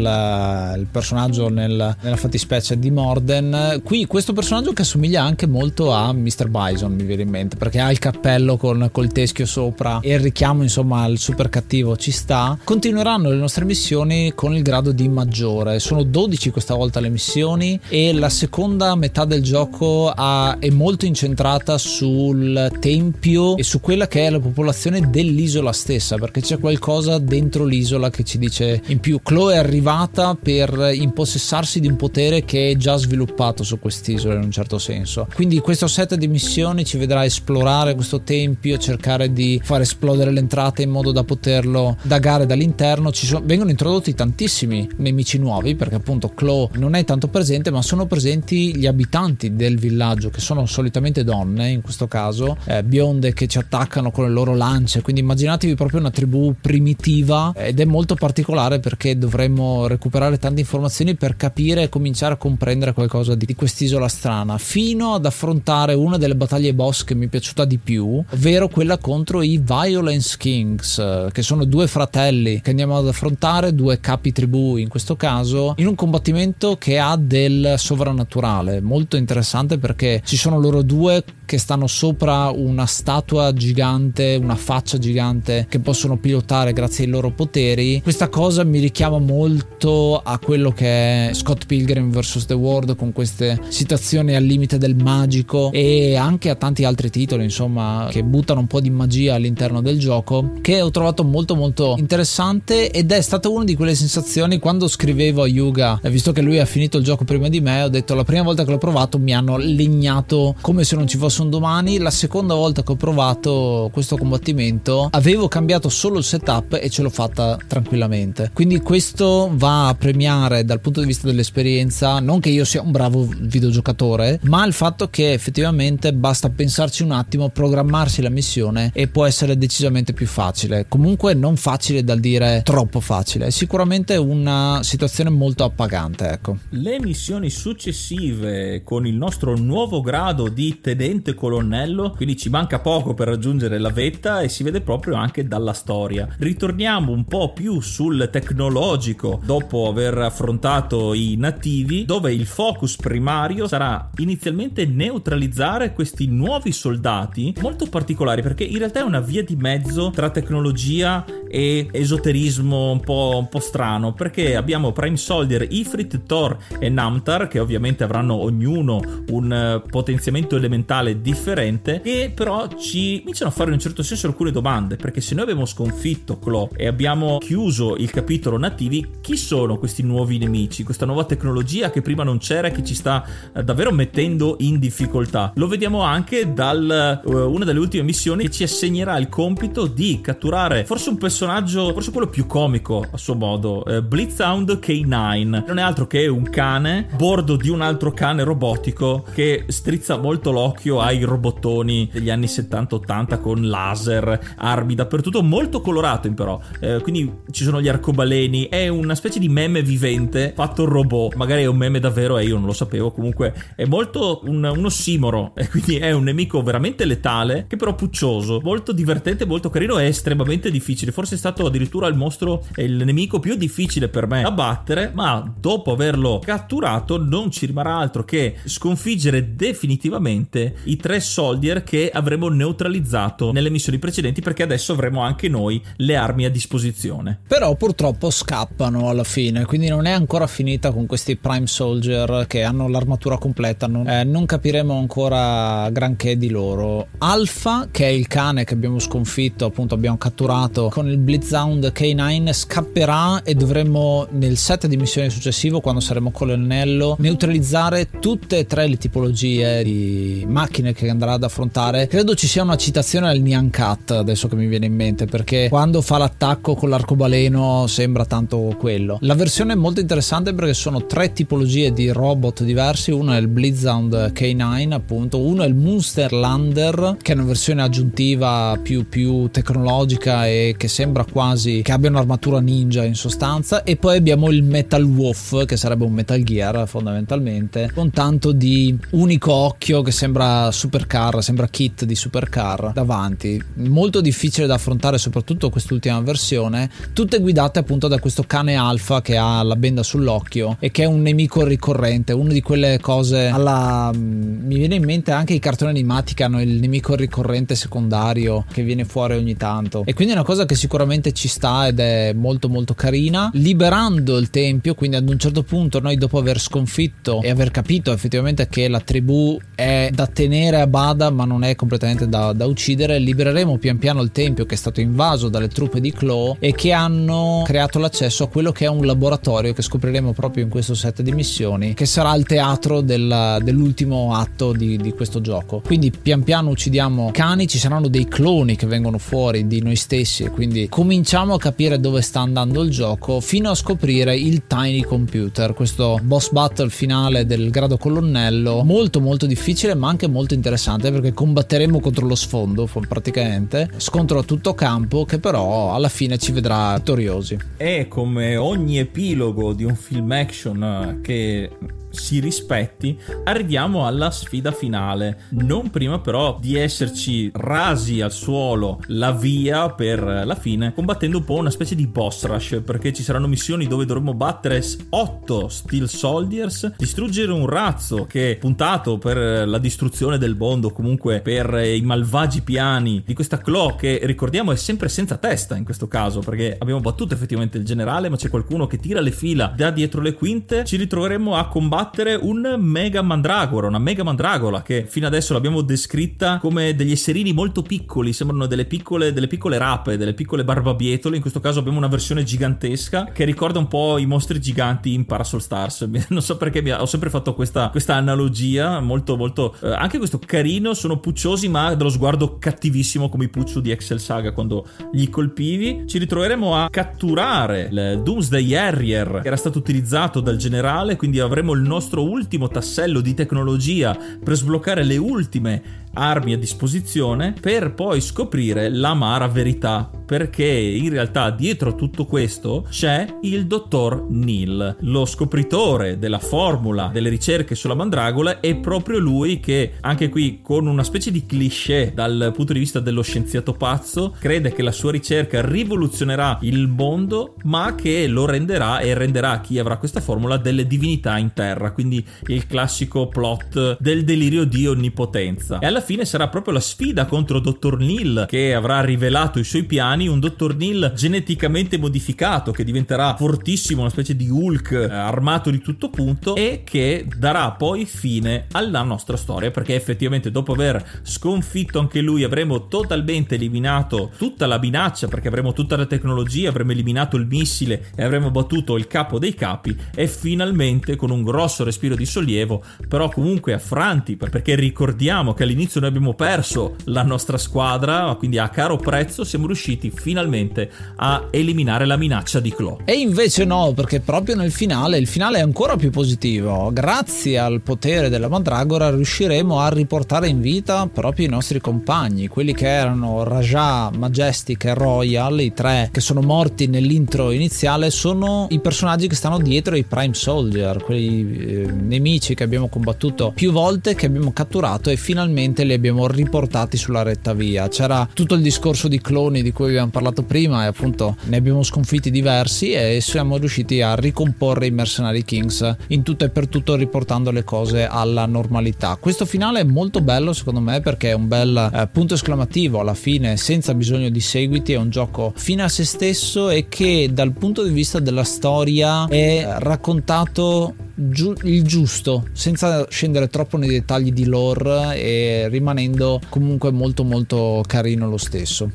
il personaggio nel, nella fattispecie di Morden. Qui questo personaggio che assomiglia anche molto a Mr. Bison, mi viene in mente, perché ha il cappello con col teschio sopra e il richiamo insomma al super cattivo ci sta. Continueranno le nostre missioni con il il grado di maggiore. Sono 12 questa volta le missioni e la seconda metà del gioco ha, è molto incentrata sul tempio e su quella che è la popolazione dell'isola stessa, perché c'è qualcosa dentro l'isola che ci dice in più. Chloe è arrivata per impossessarsi di un potere che è già sviluppato su quest'isola in un certo senso. Quindi questo set di missioni ci vedrà esplorare questo tempio, cercare di far esplodere l'entrata in modo da poterlo dagare dall'interno. Ci sono, vengono introdotti tantissimi tantissimi nemici nuovi perché appunto Chloe non è tanto presente ma sono presenti gli abitanti del villaggio che sono solitamente donne in questo caso eh, bionde che ci attaccano con le loro lance. Quindi immaginatevi proprio una tribù primitiva ed è molto particolare perché dovremmo recuperare tante informazioni per capire e cominciare a comprendere qualcosa di, di quest'isola strana fino ad affrontare una delle battaglie boss che mi è piaciuta di più ovvero quella contro i Violence Kings eh, che sono due fratelli che andiamo ad affrontare due capi tribù in questo caso in un combattimento che ha del sovrannaturale. Molto interessante perché ci sono loro due che stanno sopra una statua gigante, una faccia gigante che possono pilotare grazie ai loro poteri. Questa cosa mi richiama molto a quello che è Scott Pilgrim vs. The World con queste situazioni al limite del magico e anche a tanti altri titoli, insomma, che buttano un po' di magia all'interno del gioco che ho trovato molto molto interessante ed è stata una di quelle sensazioni quando scrivevo a Yuga, visto che lui ha finito il gioco prima di me, ho detto la prima volta che l'ho provato mi hanno legnato come se non ci fosse un domani. La seconda volta che ho provato questo combattimento avevo cambiato solo il setup e ce l'ho fatta tranquillamente. Quindi questo va a premiare dal punto di vista dell'esperienza non che io sia un bravo videogiocatore, ma il fatto che effettivamente basta pensarci un attimo, programmarsi la missione e può essere decisamente più facile. Comunque non facile dal dire troppo facile, è sicuramente una situazione molto appagante, ecco. Le missioni successive con il nostro nuovo grado di tenente tenente colonnello, quindi ci manca poco per raggiungere la vetta e si vede proprio anche dalla storia. Ritorniamo un po' più sul tecnologico dopo aver affrontato i nativi, dove il focus primario sarà inizialmente neutralizzare questi nuovi soldati molto particolari, perché in realtà è una via di mezzo tra tecnologia e esoterismo un po', un po strano, perché abbiamo Prime Soldier, Ifrit, Thor e Namtar, che ovviamente avranno ognuno un eh, potenziamento elementale differente che però ci iniziano a fare in un certo senso alcune domande perché se noi abbiamo sconfitto Claw e abbiamo chiuso il capitolo nativi chi sono questi nuovi nemici? Questa nuova tecnologia che prima non c'era e che ci sta eh, davvero mettendo in difficoltà. Lo vediamo anche da uh, una delle ultime missioni che ci assegnerà il compito di catturare forse un personaggio forse quello più comico a suo modo uh, Blitzhound K9 non è altro che un cane bordo di un altro cane robotico che strizza molto l'occhio ai robottoni degli anni 70-80 con laser, armi dappertutto, molto colorato però. Eh, quindi ci sono gli arcobaleni, è una specie di meme vivente fatto robot. Magari è un meme davvero e io non lo sapevo. Comunque è molto un, un ossimoro <laughs> e quindi è un nemico veramente letale che però puccioso, molto divertente, molto carino e estremamente difficile. Forse è stato addirittura il mostro il nemico più difficile per me da battere, ma dopo averlo catturato non ci rimarrà altro che sconfiggere definitivamente i tre soldier che avremo neutralizzato nelle missioni precedenti perché adesso avremo anche noi le armi a disposizione. Però purtroppo scappano alla fine, quindi non è ancora finita con questi Prime Soldier che hanno l'armatura completa, non, eh, non capiremo ancora granché di loro. Alpha, che è il cane che abbiamo sconfitto, appunto abbiamo catturato con il Blitzhound K9, scapperà e dovremmo nel set di missione successivo, quando saremo colonnello, neutralizzare tutte e tre le tipologie di macchine che andrà ad affrontare. Credo ci sia una citazione al Nyan Cat, adesso che mi viene in mente, perché quando fa l'attacco con l'arcobaleno sembra tanto quello. La versione è molto interessante perché sono tre tipologie di robot diversi, uno è il Blitzhound K9 appunto, uno è il Munsterlander che è una versione aggiuntiva più, più tecnologica e che sembra quasi che abbia un'armatura ninja in sostanza e poi abbiamo il Metal Wolf che sarebbe un Metal Gear fondamentalmente con tanto di unico occhio che sembra supercar, sembra kit di supercar davanti, molto difficile da affrontare soprattutto quest'ultima versione, tutte guidate appunto da questo cane alfa che ha la benda sull'occhio e che è un nemico ricorrente, una di quelle cose alla mi viene in mente anche i cartoni animati che hanno il nemico ricorrente secondario che viene fuori ogni tanto. E quindi è una cosa che sicuramente ci sta ed è molto molto carina. Liberando il tempio quindi ad un certo punto noi dopo aver sconfitto e aver capito effettivamente che la tribù è da tenere a bada ma non è completamente da, da uccidere. Libereremo pian piano il tempio che è stato invaso dalle truppe di Claw e che hanno creato l'accesso a quello che è un laboratorio che scopriremo proprio in questo set di missioni che sarà il teatro del, dell'ultimo atto di, di questo gioco. Quindi pian piano uccidiamo cani ci saranno dei cloni che vengono fuori di noi stessi quindi cominciamo a capire dove sta andando il gioco fino a scoprire il tiny computer questo boss battle finale del grado colonnello molto molto difficile ma anche molto interessante perché combatteremo contro lo sfondo praticamente. Scontro a tutto campo che però alla fine ci vedrà vittoriosi. È come ogni epilogo di un film action che si rispetti, arriviamo alla sfida finale. Non prima però di esserci rasi al suolo la via per la fine, combattendo un po' una specie di boss rush, perché ci saranno missioni dove dovremo battere 8 Steel Soldiers, distruggere un razzo che è puntato per la distruzione del mondo, comunque per i malvagi piani di questa Claw che ricordiamo è sempre senza testa in questo caso, perché abbiamo battuto effettivamente il generale, ma c'è qualcuno che tira le fila da dietro le quinte, ci ritroveremo a combattere combattere un mega mandragora, una mega mandragola che fino adesso l'abbiamo descritta come degli esserini molto piccoli, sembrano delle piccole, delle piccole rape, delle piccole barbabietole. In questo caso abbiamo una versione gigantesca che ricorda un po' i mostri giganti in Parasol Stars. <laughs> Non so perché ho sempre fatto questa, questa analogia, molto molto... Eh, anche questo carino, sono pucciosi ma dallo sguardo cattivissimo come i puccio di Excel Saga quando gli colpivi. Ci ritroveremo a catturare il Doomsday Harrier che era stato utilizzato dal generale, quindi avremo il nostro ultimo tassello di tecnologia per sbloccare le ultime armi a disposizione per poi scoprire l'amara verità perché in realtà dietro tutto questo c'è il dottor Neil lo scopritore della formula delle ricerche sulla mandragola è proprio lui che anche qui con una specie di cliché dal punto di vista dello scienziato pazzo crede che la sua ricerca rivoluzionerà il mondo ma che lo renderà e renderà chi avrà questa formula delle divinità in terra quindi il classico plot del delirio di onnipotenza. E alla alla fine sarà proprio la sfida contro Dottor Neil che avrà rivelato i suoi piani, un Dottor Neil geneticamente modificato che diventerà fortissimo, una specie di Hulk eh, armato di tutto punto e che darà poi fine alla nostra storia perché effettivamente dopo aver sconfitto anche lui avremo totalmente eliminato tutta la minaccia perché avremo tutta la tecnologia, avremo eliminato il missile e avremo battuto il capo dei capi e finalmente con un grosso respiro di sollievo però comunque affranti perché ricordiamo che all'inizio all'inizio noi abbiamo perso la nostra squadra, quindi a caro prezzo siamo riusciti finalmente a eliminare la minaccia di Claw. E invece no, perché proprio nel finale, il finale è ancora più positivo. Grazie al potere della Mandragora riusciremo a riportare in vita proprio i nostri compagni, quelli che erano Raja, Majestic e Royal, i tre che sono morti nell'intro iniziale, sono i personaggi che stanno dietro i Prime Soldier, quei eh, nemici che abbiamo combattuto più volte, che abbiamo catturato e finalmente semplicemente li abbiamo riportati sulla retta via. C'era tutto il discorso di cloni di cui abbiamo parlato prima e appunto ne abbiamo sconfitti diversi e siamo riusciti a ricomporre i Mercenary Kings in tutto e per tutto riportando le cose alla normalità. Questo finale è molto bello secondo me perché è un bel eh, punto esclamativo alla fine senza bisogno di seguiti, è un gioco fine a se stesso e che dal punto di vista della storia è raccontato giu- il giusto, senza scendere troppo nei dettagli di lore e rimanendo comunque molto molto carino lo stesso.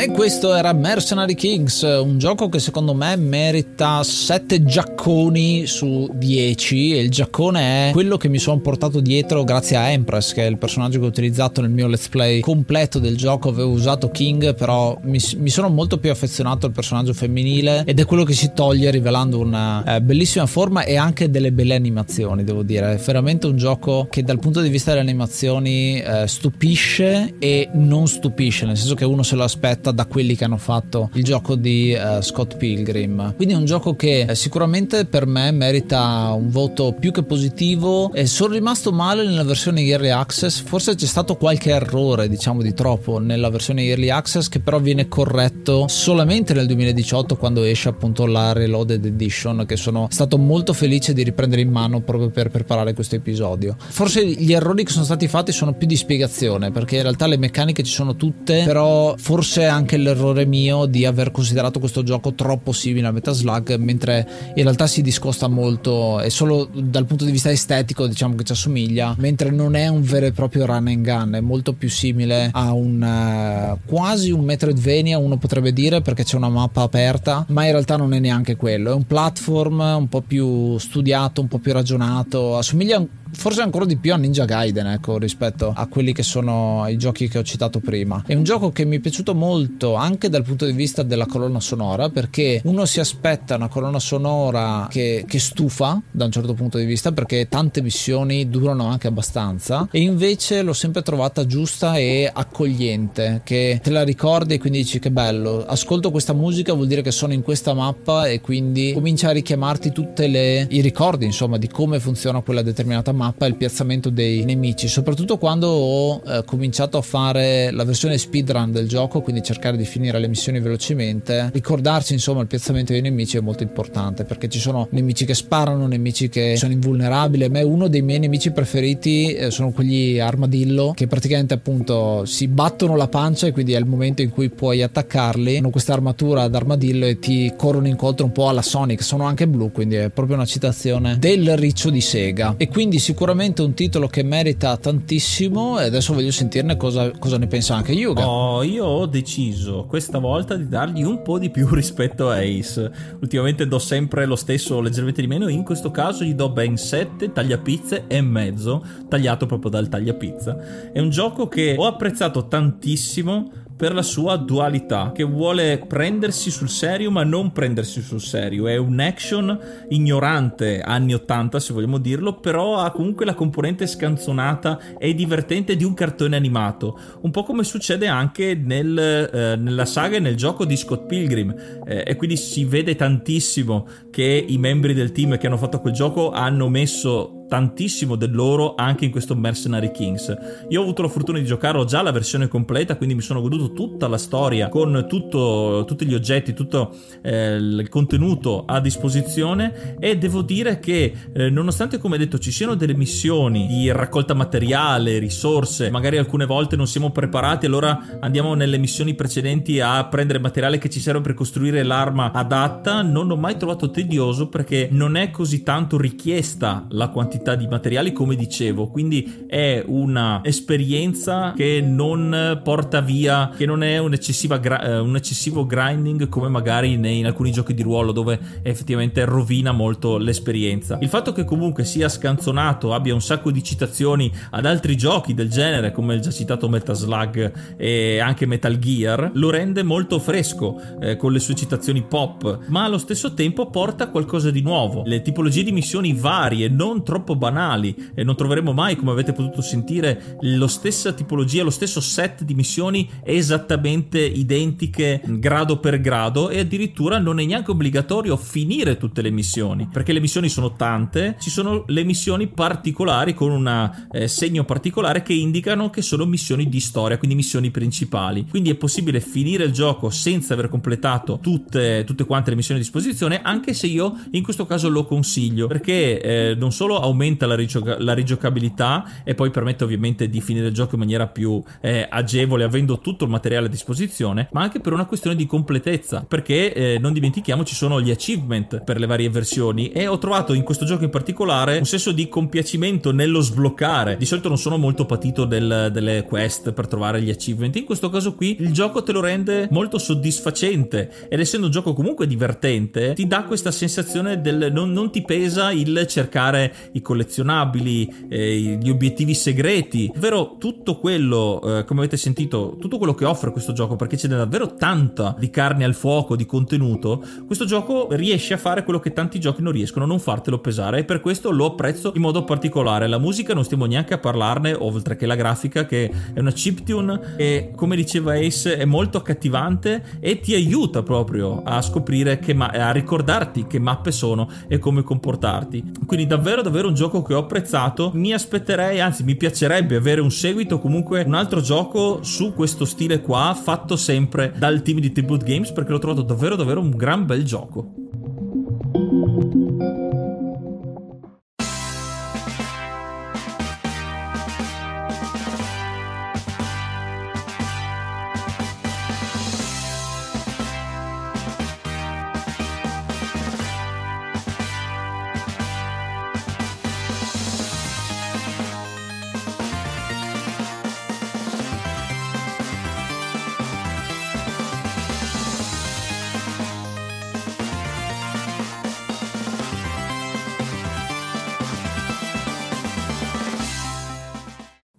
E questo era Mercenary Kings, un gioco che secondo me merita 7 giacconi su 10 e il giaccone è quello che mi sono portato dietro grazie a Empress che è il personaggio che ho utilizzato nel mio let's play completo del gioco, avevo usato King però mi, mi sono molto più affezionato al personaggio femminile ed è quello che si toglie rivelando una eh, bellissima forma e anche delle belle animazioni devo dire, è veramente un gioco che dal punto di vista delle animazioni eh, stupisce e non stupisce, nel senso che uno se lo aspetta da quelli che hanno fatto il gioco di uh, Scott Pilgrim. Quindi è un gioco che eh, sicuramente per me merita un voto più che positivo. E sono rimasto male nella versione Early Access, forse c'è stato qualche errore, diciamo di troppo, nella versione Early Access che però viene corretto solamente nel 2018 quando esce appunto la Reloaded Edition che sono stato molto felice di riprendere in mano proprio per preparare questo episodio. Forse gli errori che sono stati fatti sono più di spiegazione perché in realtà le meccaniche ci sono tutte, però forse anche l'errore mio di aver considerato questo gioco troppo simile a Metaslug, mentre in realtà si discosta molto, è solo dal punto di vista estetico diciamo che ci assomiglia, mentre non è un vero e proprio run and gun, è molto più simile a un uh, quasi un Metroidvania, uno potrebbe dire, perché c'è una mappa aperta, ma in realtà non è neanche quello, è un platform un po' più studiato, un po' più ragionato, assomiglia forse ancora di più a Ninja Gaiden ecco, rispetto a quelli che sono i giochi che ho citato prima. È un gioco che mi è piaciuto molto anche dal punto di vista della colonna sonora perché uno si aspetta una colonna sonora che, che stufa da un certo punto di vista perché tante missioni durano anche abbastanza e invece l'ho sempre trovata giusta e accogliente che te la ricordi e quindi dici che bello ascolto questa musica vuol dire che sono in questa mappa e quindi comincia a richiamarti tutti i ricordi insomma di come funziona quella determinata mappa e il piazzamento dei nemici, soprattutto quando ho eh, cominciato a fare la versione speedrun del gioco, quindi cercare di finire le missioni velocemente, ricordarci insomma il piazzamento dei nemici è molto importante perché ci sono nemici che sparano, nemici che sono invulnerabili. A me uno dei miei nemici preferiti eh, sono quegli armadillo che praticamente appunto si battono la pancia e quindi è il momento in cui puoi attaccarli. Hanno questa armatura ad armadillo e ti corrono incontro un po' alla Sonic, sono anche blu, quindi è proprio una citazione del riccio di Sega. E quindi sicuramente un titolo che merita tantissimo e adesso voglio sentirne cosa, cosa ne pensa anche Yuga. Oh, io ho deciso questa volta di dargli un po' di più <laughs> rispetto a Ace. Ultimamente do sempre lo stesso, leggermente di meno, in questo caso gli do ben 7 tagliapizze e mezzo, tagliato proprio dal tagliapizza. È un gioco che ho apprezzato tantissimo per la sua dualità, che vuole prendersi sul serio ma non prendersi sul serio. È un action ignorante anni 80 se vogliamo dirlo, però ha comunque la componente scanzonata e divertente di un cartone animato, un po' come succede anche nel, eh, nella saga e nel gioco di Scott Pilgrim eh, e quindi si vede tantissimo che i membri del team che hanno fatto quel gioco hanno messo tantissimo del loro anche in questo Mercenary Kings. Io ho avuto la fortuna di giocare già la versione completa, quindi mi sono goduto tutta la storia con tutto, tutti gli oggetti, tutto eh, il contenuto a disposizione e devo dire che eh, nonostante come detto ci siano delle missioni di raccolta materiale, risorse, magari alcune volte non siamo preparati, allora andiamo nelle missioni precedenti a prendere materiale che ci serve per costruire l'arma adatta, non ho mai trovato tedioso perché non è così tanto richiesta la quantità quantità di materiali come dicevo, quindi è una esperienza che non porta via, che non è un, gra- eh, un eccessivo grinding come magari in alcuni giochi di ruolo dove effettivamente rovina molto l'esperienza. Il fatto che comunque sia scanzonato, abbia un sacco di citazioni ad altri giochi del genere come il già citato Metal Slug e anche Metal Gear, lo rende molto fresco eh, con le sue citazioni pop, ma allo stesso tempo porta qualcosa di nuovo. Le tipologie di missioni varie, non troppo banali, e non troveremo mai, come avete potuto sentire, lo stessa tipologia, lo stesso set di missioni esattamente identiche grado per grado e addirittura non è neanche obbligatorio finire tutte le missioni, perché le missioni sono tante, ci sono le missioni particolari con un eh, segno particolare che indicano che sono missioni di storia, quindi missioni principali. Quindi è possibile finire il gioco senza aver completato tutte, tutte quante le missioni a disposizione, anche se io in questo caso lo consiglio, perché eh, non solo aumenta la, rigioca- la, rigiocabilità e poi permette ovviamente di finire il gioco in maniera più eh, agevole, avendo tutto il materiale a disposizione, ma anche per una questione di completezza, perché eh, non dimentichiamo ci sono gli achievement per le varie versioni e ho trovato in questo gioco in particolare un senso di compiacimento nello sbloccare. Di solito non sono molto patito del, delle quest per trovare gli achievement, in questo caso qui il gioco te lo rende molto soddisfacente ed essendo un gioco comunque divertente ti dà questa sensazione del non, non ti pesa il cercare i collezionabili, eh, gli obiettivi segreti, ovvero tutto quello, eh, come avete sentito, tutto quello che offre questo gioco perché c'è davvero tanta di carne al fuoco, di contenuto, questo gioco riesce a fare quello che tanti giochi non riescono, non fartelo pesare e per questo lo apprezzo in modo particolare. La musica non stiamo neanche a parlarne, oltre che la grafica che è una chiptune e come diceva Ace è molto accattivante e ti aiuta proprio a scoprire che ma- a ricordarti che mappe sono e come comportarti. Quindi davvero davvero un gioco che ho apprezzato. Mi aspetterei, anzi mi piacerebbe avere un seguito, comunque un altro gioco su questo stile qua, fatto sempre dal team di Tribute Games perché l'ho trovato davvero davvero un gran bel gioco.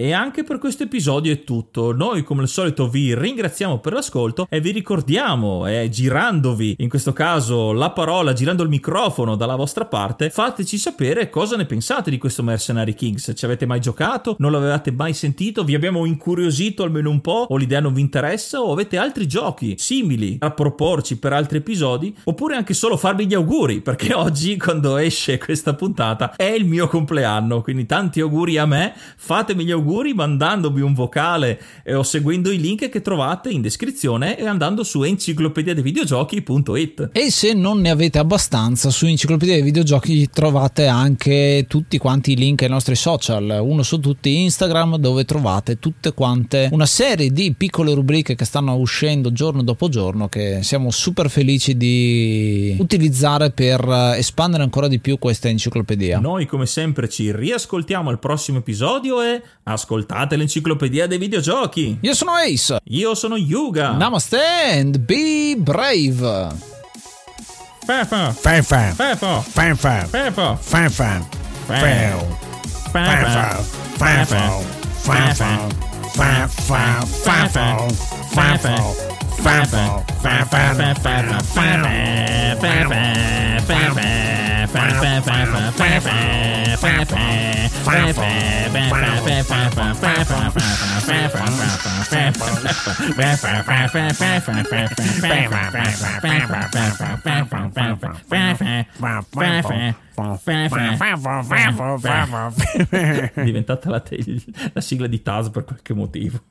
E anche per questo episodio è tutto. Noi come al solito vi ringraziamo per l'ascolto e vi ricordiamo, eh, girandovi in questo caso la parola, girando il microfono dalla vostra parte, fateci sapere cosa ne pensate di questo Mercenary Kings. Ci avete mai giocato? Non l'avevate mai sentito? Vi abbiamo incuriosito almeno un po'? O l'idea non vi interessa? O avete altri giochi simili a proporci per altri episodi? Oppure anche solo farvi gli auguri, perché <laughs> oggi quando esce questa puntata è il mio compleanno, quindi tanti auguri a me, fatemi gli auguri auguri mandandomi un vocale eh, o seguendo i link che trovate in descrizione e andando su enciclopediadevideogiochi.it. E se non ne avete abbastanza, su Enciclopedia dei Videogiochi trovate anche tutti quanti i link ai nostri social, uno su tutti Instagram dove trovate tutte quante una serie di piccole rubriche che stanno uscendo giorno dopo giorno che siamo super felici di utilizzare per espandere ancora di più questa enciclopedia. Noi come sempre ci riascoltiamo al prossimo episodio e a Ascoltate l'enciclopedia dei videogiochi. Io sono Ace. Io sono Yuga. Namaste and be brave. Fefo. Fefo. Fefo. Fefo. Fefo. Fefo. Fefo. Fefo. Fefo. Fefo. Fefo. Fefo. Fefo. Fefo. È diventata la, te- la sigla di Taz per qualche motivo.